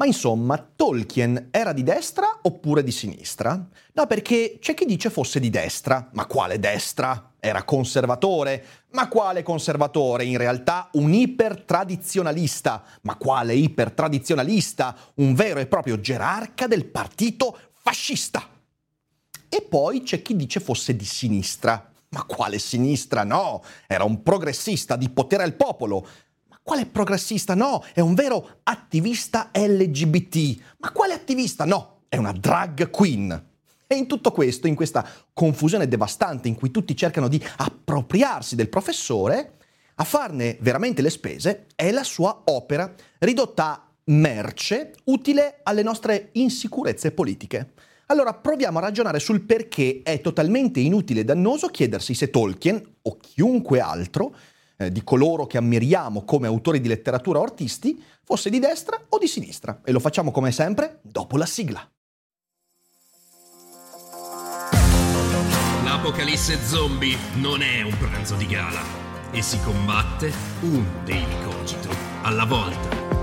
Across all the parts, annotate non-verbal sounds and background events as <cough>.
Ma insomma, Tolkien era di destra oppure di sinistra? No, perché c'è chi dice fosse di destra. Ma quale destra? Era conservatore. Ma quale conservatore? In realtà un ipertradizionalista. Ma quale ipertradizionalista? Un vero e proprio gerarca del partito fascista. E poi c'è chi dice fosse di sinistra. Ma quale sinistra? No, era un progressista di potere al popolo. Quale progressista? No, è un vero attivista LGBT. Ma quale attivista? No, è una drag queen. E in tutto questo, in questa confusione devastante in cui tutti cercano di appropriarsi del professore, a farne veramente le spese è la sua opera, ridotta a merce utile alle nostre insicurezze politiche. Allora proviamo a ragionare sul perché è totalmente inutile e dannoso chiedersi se Tolkien o chiunque altro eh, di coloro che ammiriamo come autori di letteratura o artisti fosse di destra o di sinistra. E lo facciamo come sempre dopo la sigla. L'apocalisse zombie non è un pranzo di gala e si combatte un daily cogito alla volta.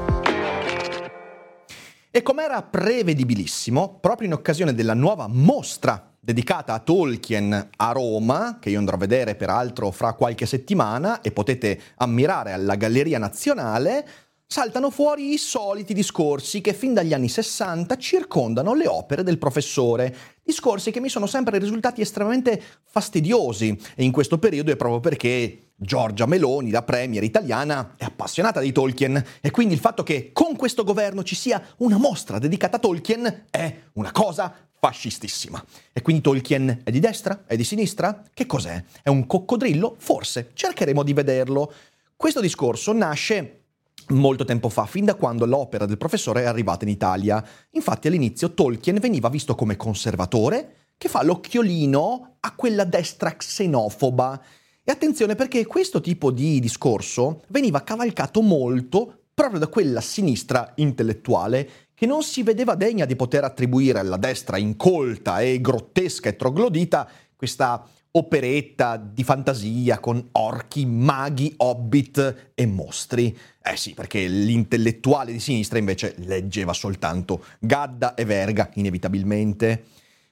E come era prevedibilissimo, proprio in occasione della nuova mostra dedicata a Tolkien a Roma, che io andrò a vedere peraltro fra qualche settimana e potete ammirare alla Galleria Nazionale, saltano fuori i soliti discorsi che fin dagli anni 60 circondano le opere del professore. Discorsi che mi sono sempre risultati estremamente fastidiosi e in questo periodo è proprio perché Giorgia Meloni, la premier italiana, è appassionata di Tolkien e quindi il fatto che con questo governo ci sia una mostra dedicata a Tolkien è una cosa fascistissima. E quindi Tolkien è di destra? È di sinistra? Che cos'è? È un coccodrillo? Forse. Cercheremo di vederlo. Questo discorso nasce molto tempo fa, fin da quando l'opera del professore è arrivata in Italia. Infatti all'inizio Tolkien veniva visto come conservatore che fa l'occhiolino a quella destra xenofoba. E attenzione perché questo tipo di discorso veniva cavalcato molto proprio da quella sinistra intellettuale che non si vedeva degna di poter attribuire alla destra incolta e grottesca e troglodita questa operetta di fantasia con orchi, maghi, hobbit e mostri. Eh sì, perché l'intellettuale di sinistra invece leggeva soltanto Gadda e Verga, inevitabilmente.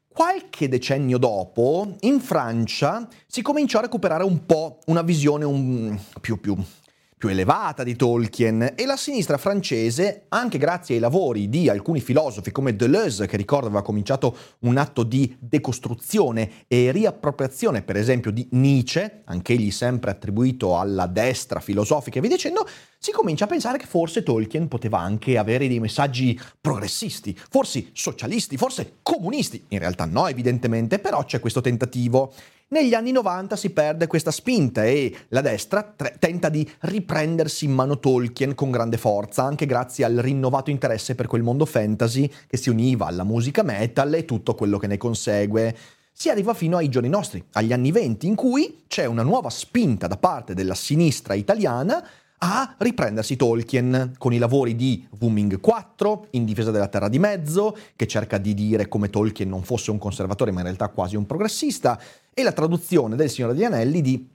Qualche decennio dopo, in Francia, si cominciò a recuperare un po' una visione un... più, più più elevata di Tolkien e la sinistra francese, anche grazie ai lavori di alcuni filosofi come Deleuze, che ricordo aveva cominciato un atto di decostruzione e riappropriazione, per esempio, di Nietzsche, anch'egli sempre attribuito alla destra filosofica e via dicendo, si comincia a pensare che forse Tolkien poteva anche avere dei messaggi progressisti, forse socialisti, forse comunisti. In realtà no, evidentemente, però c'è questo tentativo. Negli anni 90 si perde questa spinta e la destra tre- tenta di riprendersi in mano Tolkien con grande forza, anche grazie al rinnovato interesse per quel mondo fantasy che si univa alla musica metal e tutto quello che ne consegue. Si arriva fino ai giorni nostri, agli anni 20, in cui c'è una nuova spinta da parte della sinistra italiana a riprendersi Tolkien con i lavori di Wuming 4, In difesa della Terra di Mezzo, che cerca di dire come Tolkien non fosse un conservatore ma in realtà quasi un progressista, e la traduzione del Signore degli Anelli di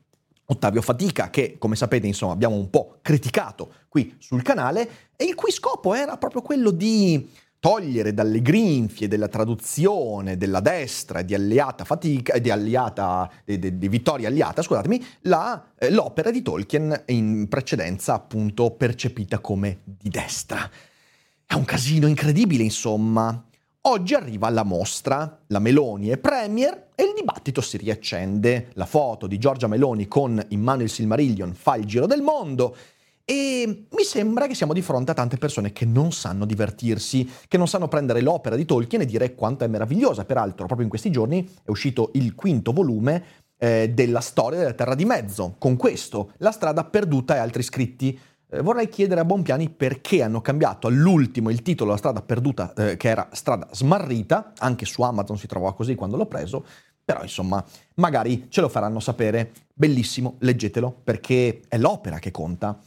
Ottavio Fatica, che come sapete insomma abbiamo un po' criticato qui sul canale, e il cui scopo era proprio quello di togliere dalle grinfie della traduzione della destra di Alleata Fatica, di, Alleata, di, di, di Vittoria Alleata, scusatemi, la, eh, l'opera di Tolkien in precedenza appunto percepita come di destra. È un casino incredibile, insomma. Oggi arriva la mostra, la Meloni è premier e il dibattito si riaccende. La foto di Giorgia Meloni con in mano il Silmarillion fa il giro del mondo e mi sembra che siamo di fronte a tante persone che non sanno divertirsi, che non sanno prendere l'opera di Tolkien e dire quanto è meravigliosa. Peraltro, proprio in questi giorni è uscito il quinto volume eh, della storia della Terra di Mezzo. Con questo, La strada perduta e altri scritti eh, vorrei chiedere a Bonpiani perché hanno cambiato all'ultimo il titolo La strada perduta, eh, che era Strada smarrita, anche su Amazon si trovava così quando l'ho preso, però insomma magari ce lo faranno sapere. Bellissimo, leggetelo, perché è l'opera che conta.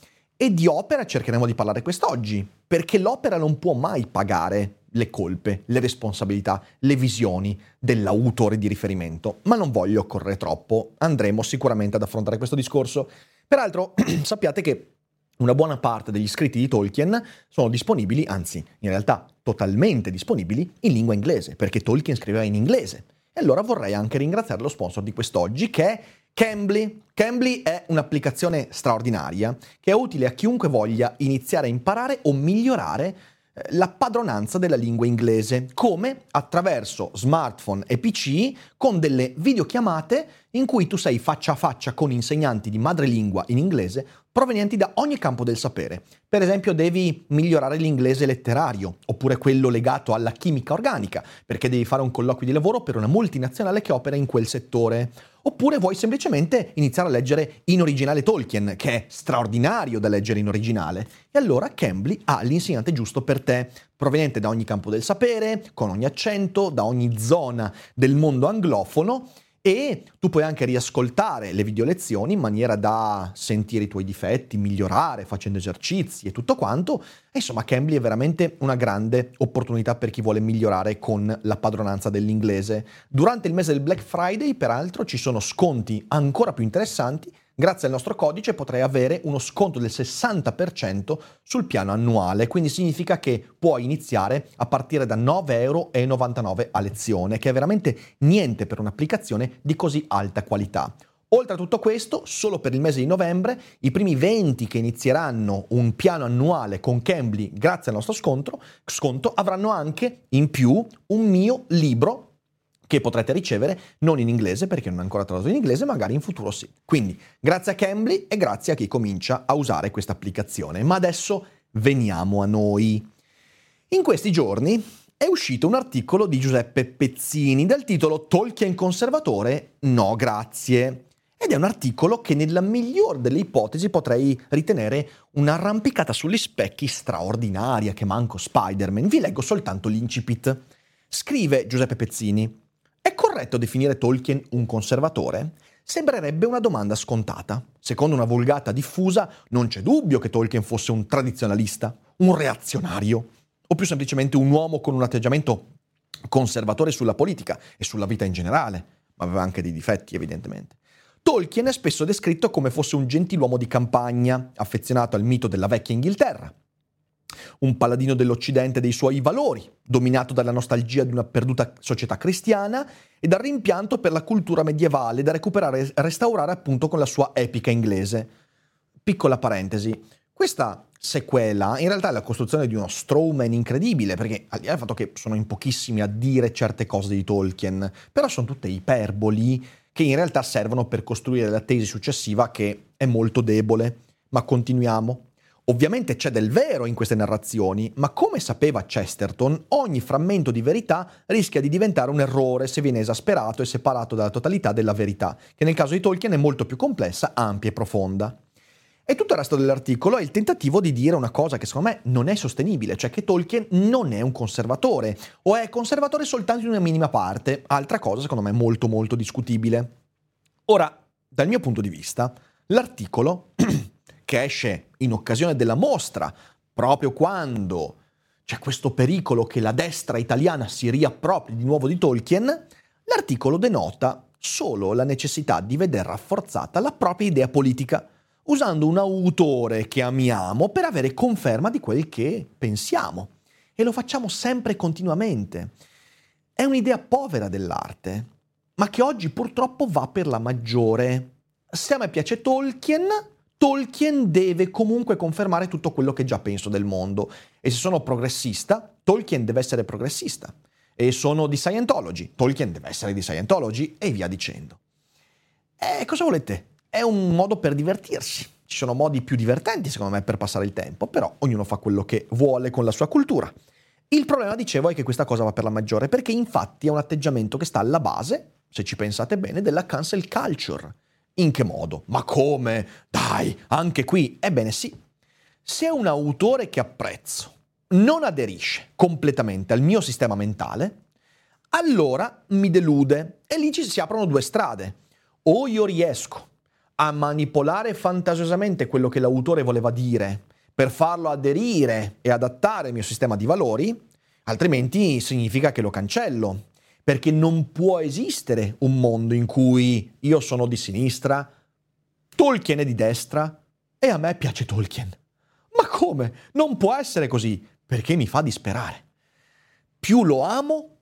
E di opera cercheremo di parlare quest'oggi, perché l'opera non può mai pagare le colpe, le responsabilità, le visioni dell'autore di riferimento, ma non voglio correre troppo, andremo sicuramente ad affrontare questo discorso. Peraltro <clears throat> sappiate che una buona parte degli scritti di Tolkien sono disponibili, anzi in realtà totalmente disponibili, in lingua inglese, perché Tolkien scriveva in inglese. E allora vorrei anche ringraziare lo sponsor di quest'oggi che è Cambly. Cambly è un'applicazione straordinaria che è utile a chiunque voglia iniziare a imparare o migliorare eh, la padronanza della lingua inglese, come attraverso smartphone e PC con delle videochiamate in cui tu sei faccia a faccia con insegnanti di madrelingua in inglese provenienti da ogni campo del sapere. Per esempio devi migliorare l'inglese letterario, oppure quello legato alla chimica organica, perché devi fare un colloquio di lavoro per una multinazionale che opera in quel settore. Oppure vuoi semplicemente iniziare a leggere in originale Tolkien, che è straordinario da leggere in originale. E allora Cambly ha l'insegnante giusto per te, proveniente da ogni campo del sapere, con ogni accento, da ogni zona del mondo anglofono e tu puoi anche riascoltare le video lezioni in maniera da sentire i tuoi difetti, migliorare facendo esercizi e tutto quanto. E insomma, Cambly è veramente una grande opportunità per chi vuole migliorare con la padronanza dell'inglese. Durante il mese del Black Friday, peraltro, ci sono sconti ancora più interessanti Grazie al nostro codice potrai avere uno sconto del 60% sul piano annuale, quindi significa che puoi iniziare a partire da 9,99 euro a lezione, che è veramente niente per un'applicazione di così alta qualità. Oltre a tutto questo, solo per il mese di novembre, i primi 20 che inizieranno un piano annuale con Cambly grazie al nostro sconto, sconto avranno anche in più un mio libro che potrete ricevere non in inglese perché non è ancora tradotto in inglese, magari in futuro sì. Quindi grazie a Cambly e grazie a chi comincia a usare questa applicazione. Ma adesso veniamo a noi. In questi giorni è uscito un articolo di Giuseppe Pezzini dal titolo Tolkien conservatore? No, grazie. Ed è un articolo che nella miglior delle ipotesi potrei ritenere un'arrampicata sugli specchi straordinaria che manco Spider-Man. Vi leggo soltanto l'incipit. Scrive Giuseppe Pezzini. È corretto definire Tolkien un conservatore? Sembrerebbe una domanda scontata. Secondo una vulgata diffusa, non c'è dubbio che Tolkien fosse un tradizionalista, un reazionario, o più semplicemente un uomo con un atteggiamento conservatore sulla politica e sulla vita in generale, ma aveva anche dei difetti evidentemente. Tolkien è spesso descritto come fosse un gentiluomo di campagna, affezionato al mito della vecchia Inghilterra, un paladino dell'Occidente e dei suoi valori, dominato dalla nostalgia di una perduta società cristiana e dal rimpianto per la cultura medievale da recuperare e restaurare appunto con la sua epica inglese. Piccola parentesi, questa sequela in realtà è la costruzione di uno strawman incredibile, perché al di là del fatto che sono in pochissimi a dire certe cose di Tolkien, però sono tutte iperboli che in realtà servono per costruire la tesi successiva che è molto debole. Ma continuiamo. Ovviamente c'è del vero in queste narrazioni, ma come sapeva Chesterton, ogni frammento di verità rischia di diventare un errore se viene esasperato e separato dalla totalità della verità, che nel caso di Tolkien è molto più complessa, ampia e profonda. E tutto il resto dell'articolo è il tentativo di dire una cosa che secondo me non è sostenibile, cioè che Tolkien non è un conservatore, o è conservatore soltanto in una minima parte, altra cosa secondo me molto molto discutibile. Ora, dal mio punto di vista, l'articolo che esce in occasione della mostra, proprio quando c'è questo pericolo che la destra italiana si riappropri di nuovo di Tolkien, l'articolo denota solo la necessità di veder rafforzata la propria idea politica, usando un autore che amiamo per avere conferma di quel che pensiamo. E lo facciamo sempre e continuamente. È un'idea povera dell'arte, ma che oggi purtroppo va per la maggiore. Se a me piace Tolkien, Tolkien deve comunque confermare tutto quello che già penso del mondo. E se sono progressista, Tolkien deve essere progressista. E sono di Scientology, Tolkien deve essere di Scientology e via dicendo. E cosa volete? È un modo per divertirsi. Ci sono modi più divertenti, secondo me, per passare il tempo, però ognuno fa quello che vuole con la sua cultura. Il problema, dicevo, è che questa cosa va per la maggiore, perché infatti è un atteggiamento che sta alla base, se ci pensate bene, della cancel culture in che modo? Ma come? Dai, anche qui? Ebbene sì. se un autore che apprezzo non aderisce completamente al mio sistema mentale, allora mi delude e lì ci si aprono due strade. O io riesco a manipolare fantasiosamente quello che l'autore voleva dire per farlo aderire e adattare al mio sistema di valori, altrimenti significa che lo cancello, perché non può esistere un mondo in cui io sono di sinistra, Tolkien è di destra e a me piace Tolkien. Ma come? Non può essere così, perché mi fa disperare. Più lo amo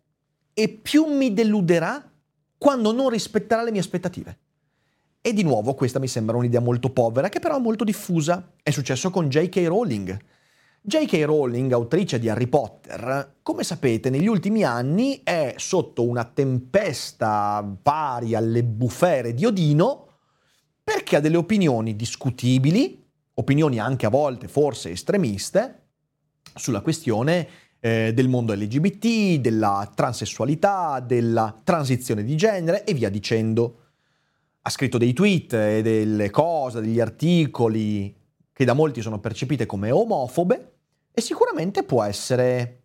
e più mi deluderà quando non rispetterà le mie aspettative. E di nuovo questa mi sembra un'idea molto povera, che però è molto diffusa. È successo con J.K. Rowling. J.K. Rowling, autrice di Harry Potter, come sapete, negli ultimi anni è sotto una tempesta pari alle bufere di Odino perché ha delle opinioni discutibili, opinioni anche a volte forse estremiste, sulla questione eh, del mondo LGBT, della transessualità, della transizione di genere e via dicendo ha scritto dei tweet e delle cose, degli articoli che da molti sono percepite come omofobe e sicuramente può essere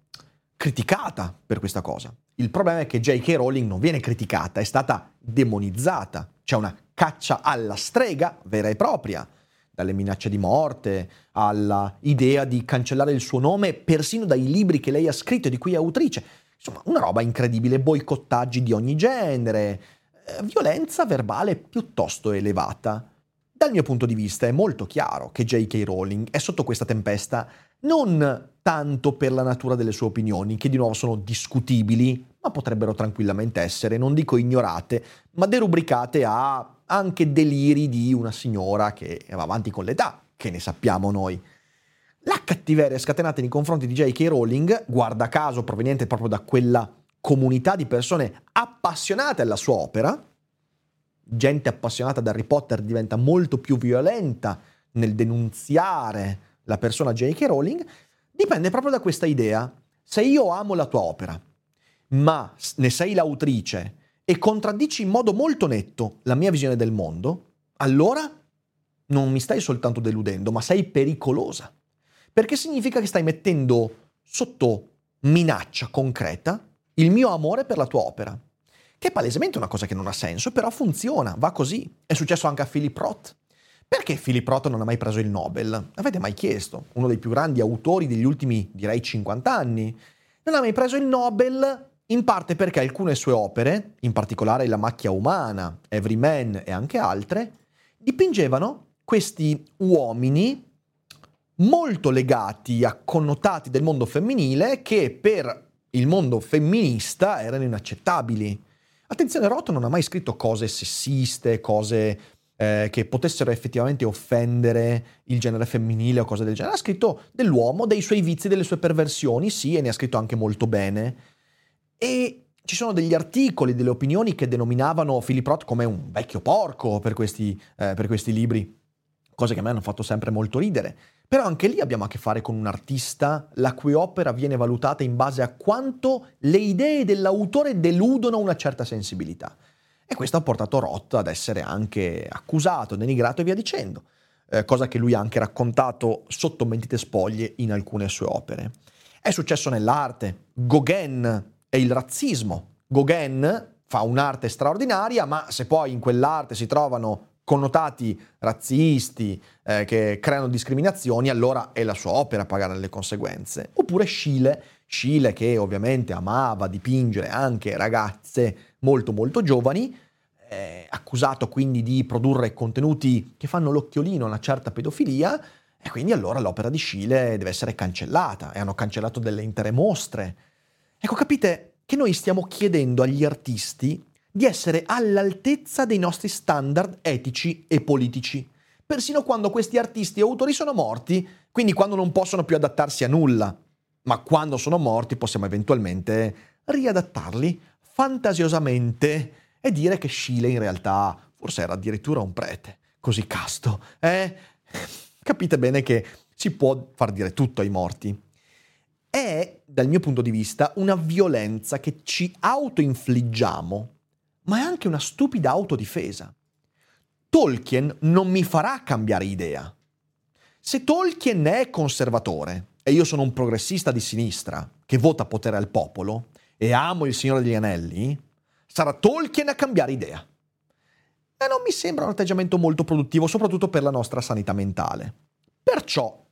criticata per questa cosa. Il problema è che J.K. Rowling non viene criticata, è stata demonizzata. C'è una caccia alla strega vera e propria, dalle minacce di morte alla idea di cancellare il suo nome persino dai libri che lei ha scritto e di cui è autrice. Insomma, una roba incredibile, boicottaggi di ogni genere, eh, violenza verbale piuttosto elevata. Dal mio punto di vista è molto chiaro che J.K. Rowling è sotto questa tempesta non tanto per la natura delle sue opinioni, che di nuovo sono discutibili, ma potrebbero tranquillamente essere, non dico ignorate, ma derubricate a anche deliri di una signora che va avanti con l'età, che ne sappiamo noi. La cattiveria scatenata nei confronti di J.K. Rowling, guarda caso proveniente proprio da quella comunità di persone appassionate alla sua opera, gente appassionata da Harry Potter diventa molto più violenta nel denunziare la persona J.K. Rowling, dipende proprio da questa idea. Se io amo la tua opera, ma ne sei l'autrice e contraddici in modo molto netto la mia visione del mondo, allora non mi stai soltanto deludendo, ma sei pericolosa. Perché significa che stai mettendo sotto minaccia concreta il mio amore per la tua opera. Che è palesemente una cosa che non ha senso, però funziona, va così. È successo anche a Philip Roth. Perché Philip Roth non ha mai preso il Nobel? Avete mai chiesto? Uno dei più grandi autori degli ultimi, direi, 50 anni. Non ha mai preso il Nobel in parte perché alcune sue opere, in particolare La macchia umana, Every Man e anche altre, dipingevano questi uomini molto legati a connotati del mondo femminile che per il mondo femminista erano inaccettabili. Attenzione, Roth non ha mai scritto cose sessiste, cose eh, che potessero effettivamente offendere il genere femminile o cose del genere. Ha scritto dell'uomo, dei suoi vizi, delle sue perversioni, sì, e ne ha scritto anche molto bene. E ci sono degli articoli, delle opinioni che denominavano Philip Roth come un vecchio porco per questi, eh, per questi libri, cose che a me hanno fatto sempre molto ridere. Però anche lì abbiamo a che fare con un artista la cui opera viene valutata in base a quanto le idee dell'autore deludono una certa sensibilità. E questo ha portato Roth ad essere anche accusato, denigrato e via dicendo, eh, cosa che lui ha anche raccontato sotto mentite spoglie in alcune sue opere. È successo nell'arte. Gauguin e il razzismo. Gauguin fa un'arte straordinaria, ma se poi in quell'arte si trovano connotati razzisti eh, che creano discriminazioni, allora è la sua opera a pagare le conseguenze. Oppure Schiele, Schiele che ovviamente amava dipingere anche ragazze molto molto giovani, eh, accusato quindi di produrre contenuti che fanno l'occhiolino a una certa pedofilia, e quindi allora l'opera di Schiele deve essere cancellata, e hanno cancellato delle intere mostre. Ecco, capite che noi stiamo chiedendo agli artisti di essere all'altezza dei nostri standard etici e politici, persino quando questi artisti e autori sono morti, quindi quando non possono più adattarsi a nulla, ma quando sono morti possiamo eventualmente riadattarli fantasiosamente e dire che Schiele in realtà forse era addirittura un prete, così casto, eh? Capite bene che si può far dire tutto ai morti. È, dal mio punto di vista, una violenza che ci autoinfliggiamo ma è anche una stupida autodifesa. Tolkien non mi farà cambiare idea. Se Tolkien è conservatore e io sono un progressista di sinistra che vota potere al popolo e amo il Signore degli Anelli, sarà Tolkien a cambiare idea. E non mi sembra un atteggiamento molto produttivo, soprattutto per la nostra sanità mentale. Perciò,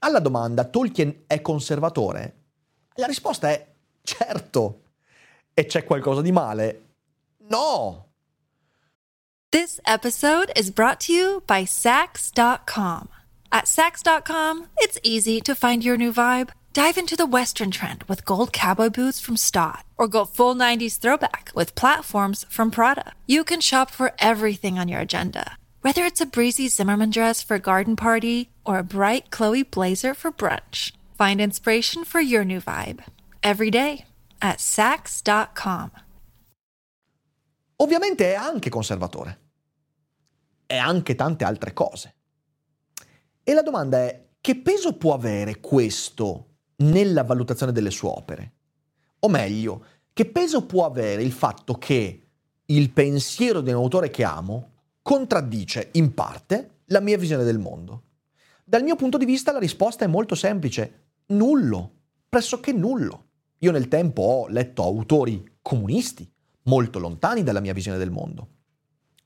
alla domanda Tolkien è conservatore? La risposta è certo. E c'è qualcosa di male? No! This episode is brought to you by Sax.com. At Sax.com, it's easy to find your new vibe. Dive into the Western trend with gold cowboy boots from Stott, or go full 90s throwback with platforms from Prada. You can shop for everything on your agenda, whether it's a breezy Zimmerman dress for a garden party or a bright Chloe blazer for brunch. Find inspiration for your new vibe every day at Sax.com. Ovviamente è anche conservatore. È anche tante altre cose. E la domanda è, che peso può avere questo nella valutazione delle sue opere? O meglio, che peso può avere il fatto che il pensiero di un autore che amo contraddice in parte la mia visione del mondo? Dal mio punto di vista la risposta è molto semplice, nullo, pressoché nullo. Io nel tempo ho letto autori comunisti, molto lontani dalla mia visione del mondo,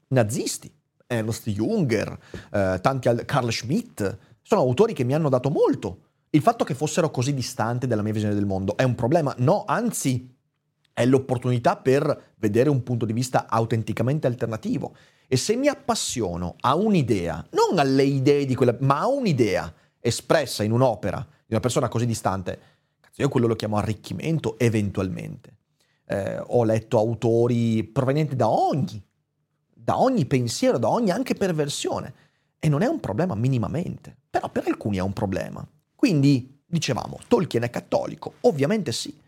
nazisti, Ernst Junger, eh, tanti al- Carl Schmitt, sono autori che mi hanno dato molto. Il fatto che fossero così distanti dalla mia visione del mondo è un problema? No, anzi è l'opportunità per vedere un punto di vista autenticamente alternativo. E se mi appassiono a un'idea, non alle idee di quella, ma a un'idea espressa in un'opera di una persona così distante, io quello lo chiamo arricchimento eventualmente. Eh, ho letto autori provenienti da ogni da ogni pensiero, da ogni anche perversione. E non è un problema minimamente, però per alcuni è un problema. Quindi, dicevamo, Tolkien è cattolico? Ovviamente sì.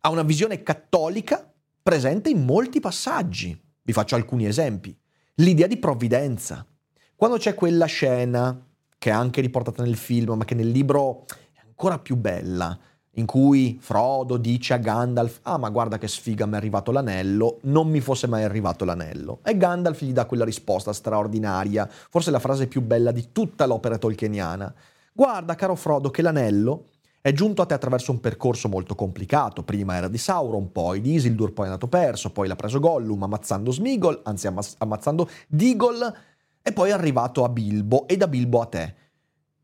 Ha una visione cattolica presente in molti passaggi. Vi faccio alcuni esempi. L'idea di provvidenza. Quando c'è quella scena, che è anche riportata nel film, ma che nel libro è ancora più bella, in cui Frodo dice a Gandalf, ah ma guarda che sfiga mi è arrivato l'anello, non mi fosse mai arrivato l'anello. E Gandalf gli dà quella risposta straordinaria, forse la frase più bella di tutta l'opera tolkieniana. Guarda caro Frodo che l'anello è giunto a te attraverso un percorso molto complicato. Prima era di Sauron, poi di Isildur, poi è nato perso, poi l'ha preso Gollum ammazzando Smigol, anzi ammazzando Digol, e poi è arrivato a Bilbo e da Bilbo a te.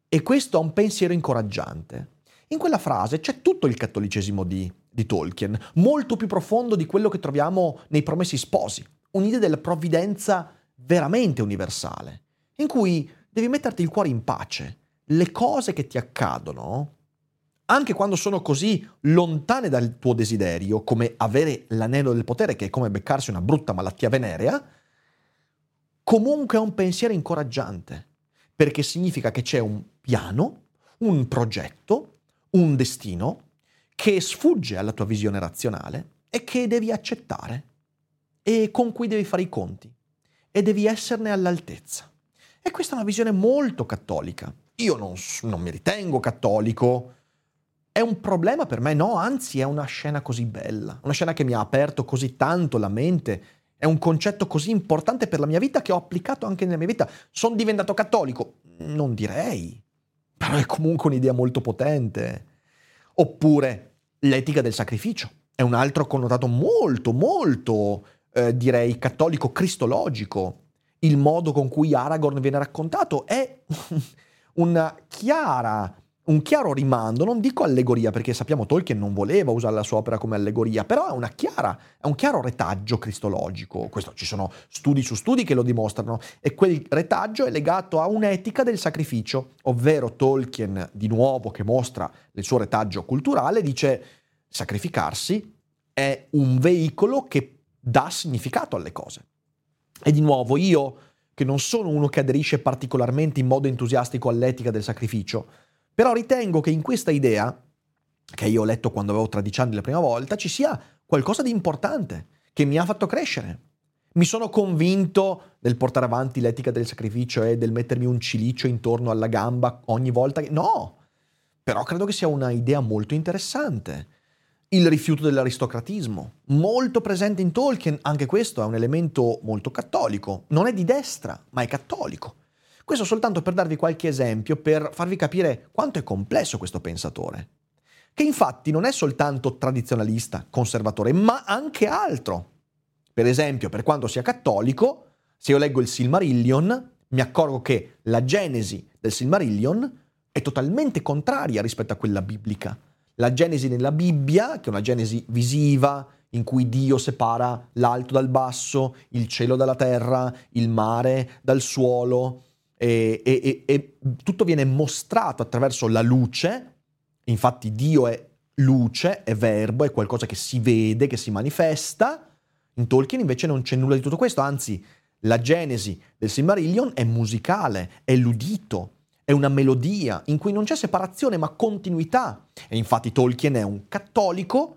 E questo è un pensiero incoraggiante. In quella frase c'è tutto il cattolicesimo di, di Tolkien, molto più profondo di quello che troviamo nei Promessi Sposi, un'idea della provvidenza veramente universale, in cui devi metterti il cuore in pace. Le cose che ti accadono, anche quando sono così lontane dal tuo desiderio, come avere l'anello del potere, che è come beccarsi una brutta malattia venerea, comunque è un pensiero incoraggiante, perché significa che c'è un piano, un progetto, un destino che sfugge alla tua visione razionale e che devi accettare e con cui devi fare i conti e devi esserne all'altezza. E questa è una visione molto cattolica. Io non, non mi ritengo cattolico. È un problema per me? No, anzi è una scena così bella, una scena che mi ha aperto così tanto la mente, è un concetto così importante per la mia vita che ho applicato anche nella mia vita. Sono diventato cattolico? Non direi però è comunque un'idea molto potente. Oppure l'etica del sacrificio, è un altro connotato molto, molto, eh, direi, cattolico-cristologico. Il modo con cui Aragorn viene raccontato è <laughs> una chiara un chiaro rimando, non dico allegoria perché sappiamo Tolkien non voleva usare la sua opera come allegoria, però è, chiara, è un chiaro retaggio cristologico. Questo, ci sono studi su studi che lo dimostrano e quel retaggio è legato a un'etica del sacrificio, ovvero Tolkien di nuovo che mostra il suo retaggio culturale dice sacrificarsi è un veicolo che dà significato alle cose. E di nuovo io che non sono uno che aderisce particolarmente in modo entusiastico all'etica del sacrificio, però ritengo che in questa idea, che io ho letto quando avevo 13 anni la prima volta, ci sia qualcosa di importante che mi ha fatto crescere. Mi sono convinto del portare avanti l'etica del sacrificio e del mettermi un cilicio intorno alla gamba ogni volta che... No! Però credo che sia una idea molto interessante. Il rifiuto dell'aristocratismo, molto presente in Tolkien, anche questo è un elemento molto cattolico. Non è di destra, ma è cattolico. Questo soltanto per darvi qualche esempio, per farvi capire quanto è complesso questo pensatore, che infatti non è soltanto tradizionalista, conservatore, ma anche altro. Per esempio, per quanto sia cattolico, se io leggo il Silmarillion, mi accorgo che la genesi del Silmarillion è totalmente contraria rispetto a quella biblica. La genesi nella Bibbia, che è una genesi visiva, in cui Dio separa l'alto dal basso, il cielo dalla terra, il mare dal suolo, e, e, e, tutto viene mostrato attraverso la luce, infatti Dio è luce, è verbo, è qualcosa che si vede, che si manifesta, in Tolkien invece non c'è nulla di tutto questo, anzi la genesi del Silmarillion è musicale, è l'udito, è una melodia in cui non c'è separazione ma continuità. E infatti Tolkien è un cattolico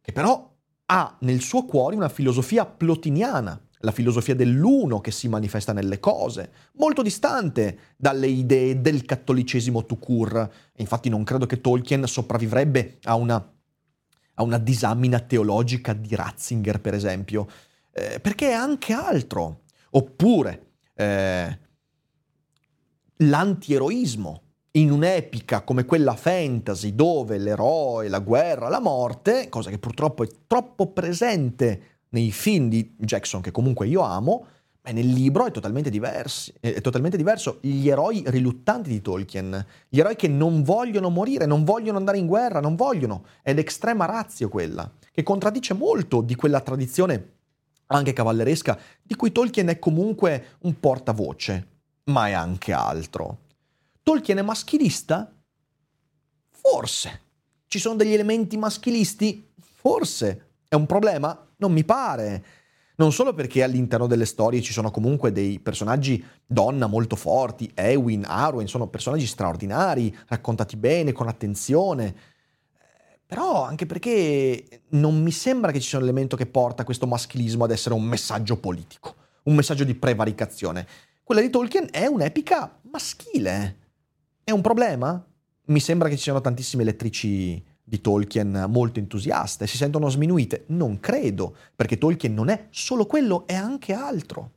che però ha nel suo cuore una filosofia plotiniana, la filosofia dell'uno che si manifesta nelle cose, molto distante dalle idee del cattolicesimo tout court. infatti non credo che Tolkien sopravvivrebbe a una, a una disamina teologica di Ratzinger, per esempio, eh, perché è anche altro. Oppure eh, l'antieroismo in un'epica come quella fantasy dove l'eroe, la guerra, la morte, cosa che purtroppo è troppo presente nei film di Jackson che comunque io amo, beh, nel libro è totalmente, diversi, è totalmente diverso. Gli eroi riluttanti di Tolkien, gli eroi che non vogliono morire, non vogliono andare in guerra, non vogliono, è l'extrema razio quella, che contraddice molto di quella tradizione anche cavalleresca, di cui Tolkien è comunque un portavoce, ma è anche altro. Tolkien è maschilista? Forse. Ci sono degli elementi maschilisti? Forse. È un problema? Non mi pare. Non solo perché all'interno delle storie ci sono comunque dei personaggi donna molto forti, Ewin, Arwen, sono personaggi straordinari, raccontati bene, con attenzione, però anche perché non mi sembra che ci sia un elemento che porta questo maschilismo ad essere un messaggio politico, un messaggio di prevaricazione. Quella di Tolkien è un'epica maschile. È un problema? Mi sembra che ci siano tantissime lettrici di Tolkien molto entusiaste, si sentono sminuite. Non credo, perché Tolkien non è solo quello, è anche altro.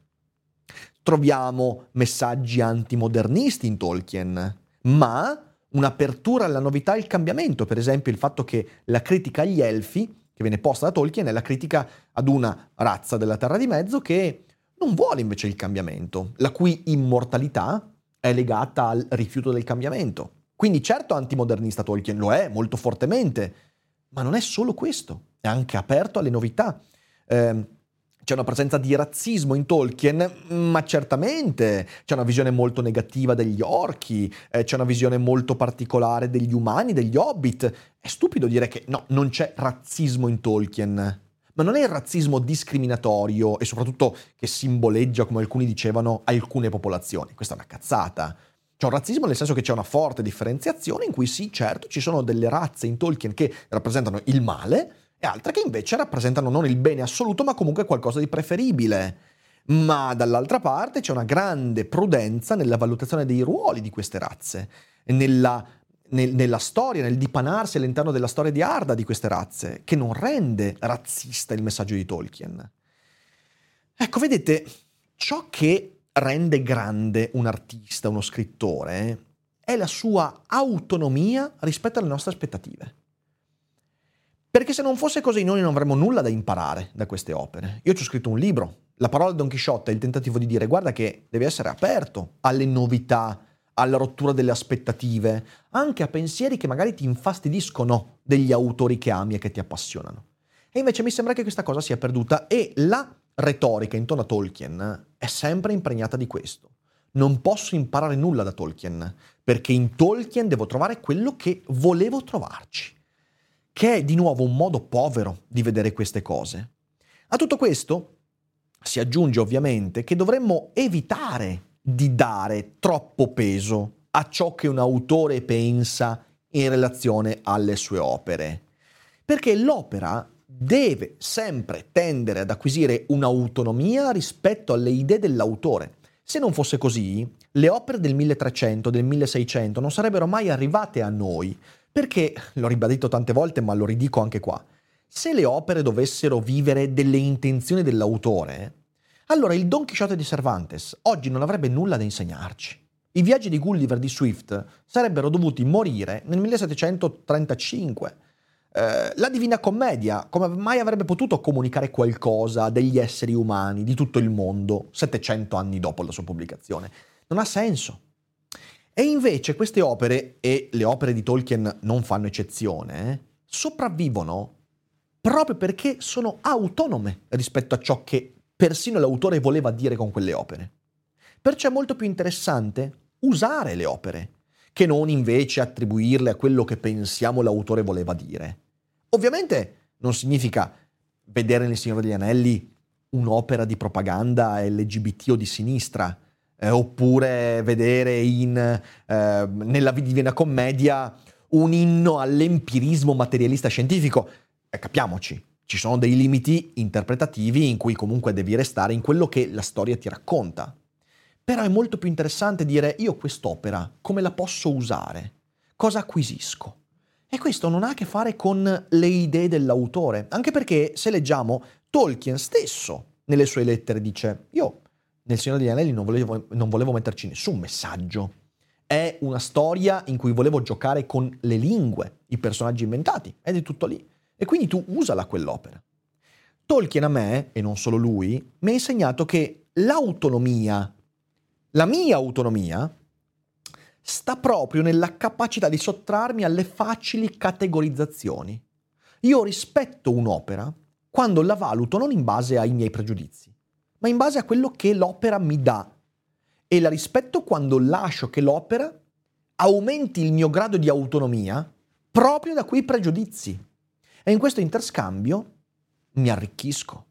Troviamo messaggi antimodernisti in Tolkien, ma un'apertura alla novità e al cambiamento, per esempio il fatto che la critica agli elfi, che viene posta da Tolkien, è la critica ad una razza della Terra di Mezzo che non vuole invece il cambiamento, la cui immortalità è legata al rifiuto del cambiamento. Quindi certo antimodernista Tolkien lo è molto fortemente, ma non è solo questo, è anche aperto alle novità. Eh, c'è una presenza di razzismo in Tolkien, ma certamente c'è una visione molto negativa degli orchi, eh, c'è una visione molto particolare degli umani, degli hobbit. È stupido dire che no, non c'è razzismo in Tolkien. Ma non è il razzismo discriminatorio e soprattutto che simboleggia, come alcuni dicevano, alcune popolazioni. Questa è una cazzata. C'è un razzismo nel senso che c'è una forte differenziazione in cui sì, certo, ci sono delle razze in Tolkien che rappresentano il male, e altre che invece rappresentano non il bene assoluto, ma comunque qualcosa di preferibile. Ma dall'altra parte c'è una grande prudenza nella valutazione dei ruoli di queste razze, nella, nel, nella storia, nel dipanarsi all'interno della storia di Arda di queste razze, che non rende razzista il messaggio di Tolkien. Ecco, vedete, ciò che rende grande un artista, uno scrittore, è la sua autonomia rispetto alle nostre aspettative. Perché se non fosse così noi non avremmo nulla da imparare da queste opere. Io ci ho scritto un libro, la parola Don Chisciotte è il tentativo di dire guarda che devi essere aperto alle novità, alla rottura delle aspettative, anche a pensieri che magari ti infastidiscono degli autori che ami e che ti appassionano. E invece mi sembra che questa cosa sia perduta e la retorica intorno a Tolkien è sempre impregnata di questo. Non posso imparare nulla da Tolkien, perché in Tolkien devo trovare quello che volevo trovarci che è di nuovo un modo povero di vedere queste cose. A tutto questo si aggiunge ovviamente che dovremmo evitare di dare troppo peso a ciò che un autore pensa in relazione alle sue opere, perché l'opera deve sempre tendere ad acquisire un'autonomia rispetto alle idee dell'autore. Se non fosse così, le opere del 1300, del 1600 non sarebbero mai arrivate a noi, perché, l'ho ribadito tante volte, ma lo ridico anche qua, se le opere dovessero vivere delle intenzioni dell'autore, allora il Don Chisciotte di Cervantes oggi non avrebbe nulla da insegnarci. I viaggi di Gulliver di Swift sarebbero dovuti morire nel 1735. Eh, la Divina Commedia, come mai avrebbe potuto comunicare qualcosa degli esseri umani di tutto il mondo 700 anni dopo la sua pubblicazione? Non ha senso. E invece queste opere, e le opere di Tolkien non fanno eccezione, eh, sopravvivono proprio perché sono autonome rispetto a ciò che persino l'autore voleva dire con quelle opere. Perciò è molto più interessante usare le opere, che non invece attribuirle a quello che pensiamo l'autore voleva dire. Ovviamente non significa vedere nel Signore degli Anelli un'opera di propaganda LGBT o di sinistra, eh, oppure vedere in, eh, nella Divina Commedia un inno all'empirismo materialista scientifico. Eh, capiamoci, ci sono dei limiti interpretativi in cui comunque devi restare in quello che la storia ti racconta. Però è molto più interessante dire io quest'opera come la posso usare? Cosa acquisisco? E questo non ha a che fare con le idee dell'autore, anche perché se leggiamo Tolkien stesso nelle sue lettere dice io nel Signore degli Anelli non volevo, non volevo metterci nessun messaggio. È una storia in cui volevo giocare con le lingue, i personaggi inventati, ed è tutto lì. E quindi tu usala quell'opera. Tolkien a me, e non solo lui, mi ha insegnato che l'autonomia la mia autonomia sta proprio nella capacità di sottrarmi alle facili categorizzazioni. Io rispetto un'opera quando la valuto non in base ai miei pregiudizi, ma in base a quello che l'opera mi dà. E la rispetto quando lascio che l'opera aumenti il mio grado di autonomia proprio da quei pregiudizi. E in questo interscambio mi arricchisco.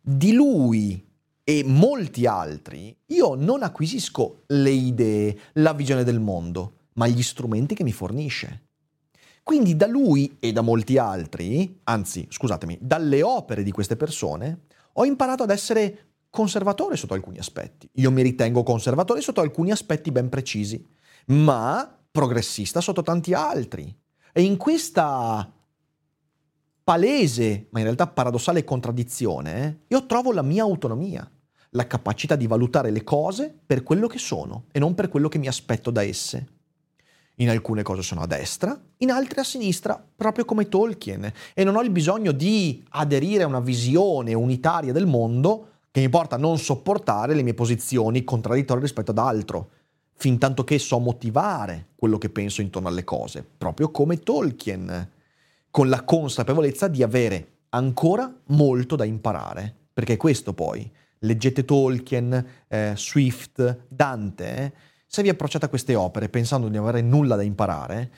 Di lui e molti altri, io non acquisisco le idee, la visione del mondo, ma gli strumenti che mi fornisce. Quindi da lui e da molti altri, anzi scusatemi, dalle opere di queste persone, ho imparato ad essere conservatore sotto alcuni aspetti. Io mi ritengo conservatore sotto alcuni aspetti ben precisi, ma progressista sotto tanti altri. E in questa palese, ma in realtà paradossale contraddizione, io trovo la mia autonomia, la capacità di valutare le cose per quello che sono e non per quello che mi aspetto da esse. In alcune cose sono a destra, in altre a sinistra, proprio come Tolkien, e non ho il bisogno di aderire a una visione unitaria del mondo che mi porta a non sopportare le mie posizioni contraddittorie rispetto ad altro, fin tanto che so motivare quello che penso intorno alle cose, proprio come Tolkien con la consapevolezza di avere ancora molto da imparare, perché questo poi, leggete Tolkien, eh, Swift, Dante, eh, se vi approcciate a queste opere pensando di non avere nulla da imparare,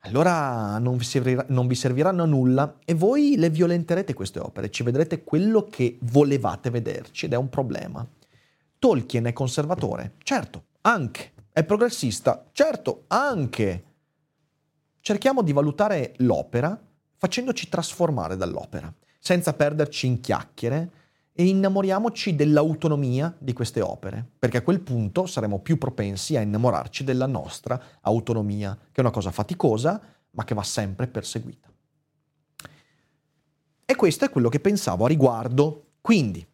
allora non vi, servirà, non vi, serviranno a nulla e voi le violenterete queste opere, ci vedrete quello che volevate vederci ed è un problema. Tolkien è conservatore? Certo, anche. È progressista? Certo, anche. Cerchiamo di valutare l'opera facendoci trasformare dall'opera, senza perderci in chiacchiere e innamoriamoci dell'autonomia di queste opere, perché a quel punto saremo più propensi a innamorarci della nostra autonomia, che è una cosa faticosa, ma che va sempre perseguita. E questo è quello che pensavo a riguardo. Quindi,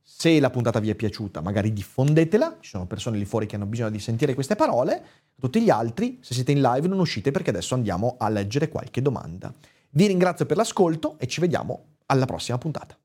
se la puntata vi è piaciuta, magari diffondetela, ci sono persone lì fuori che hanno bisogno di sentire queste parole, tutti gli altri, se siete in live non uscite perché adesso andiamo a leggere qualche domanda. Vi ringrazio per l'ascolto e ci vediamo alla prossima puntata.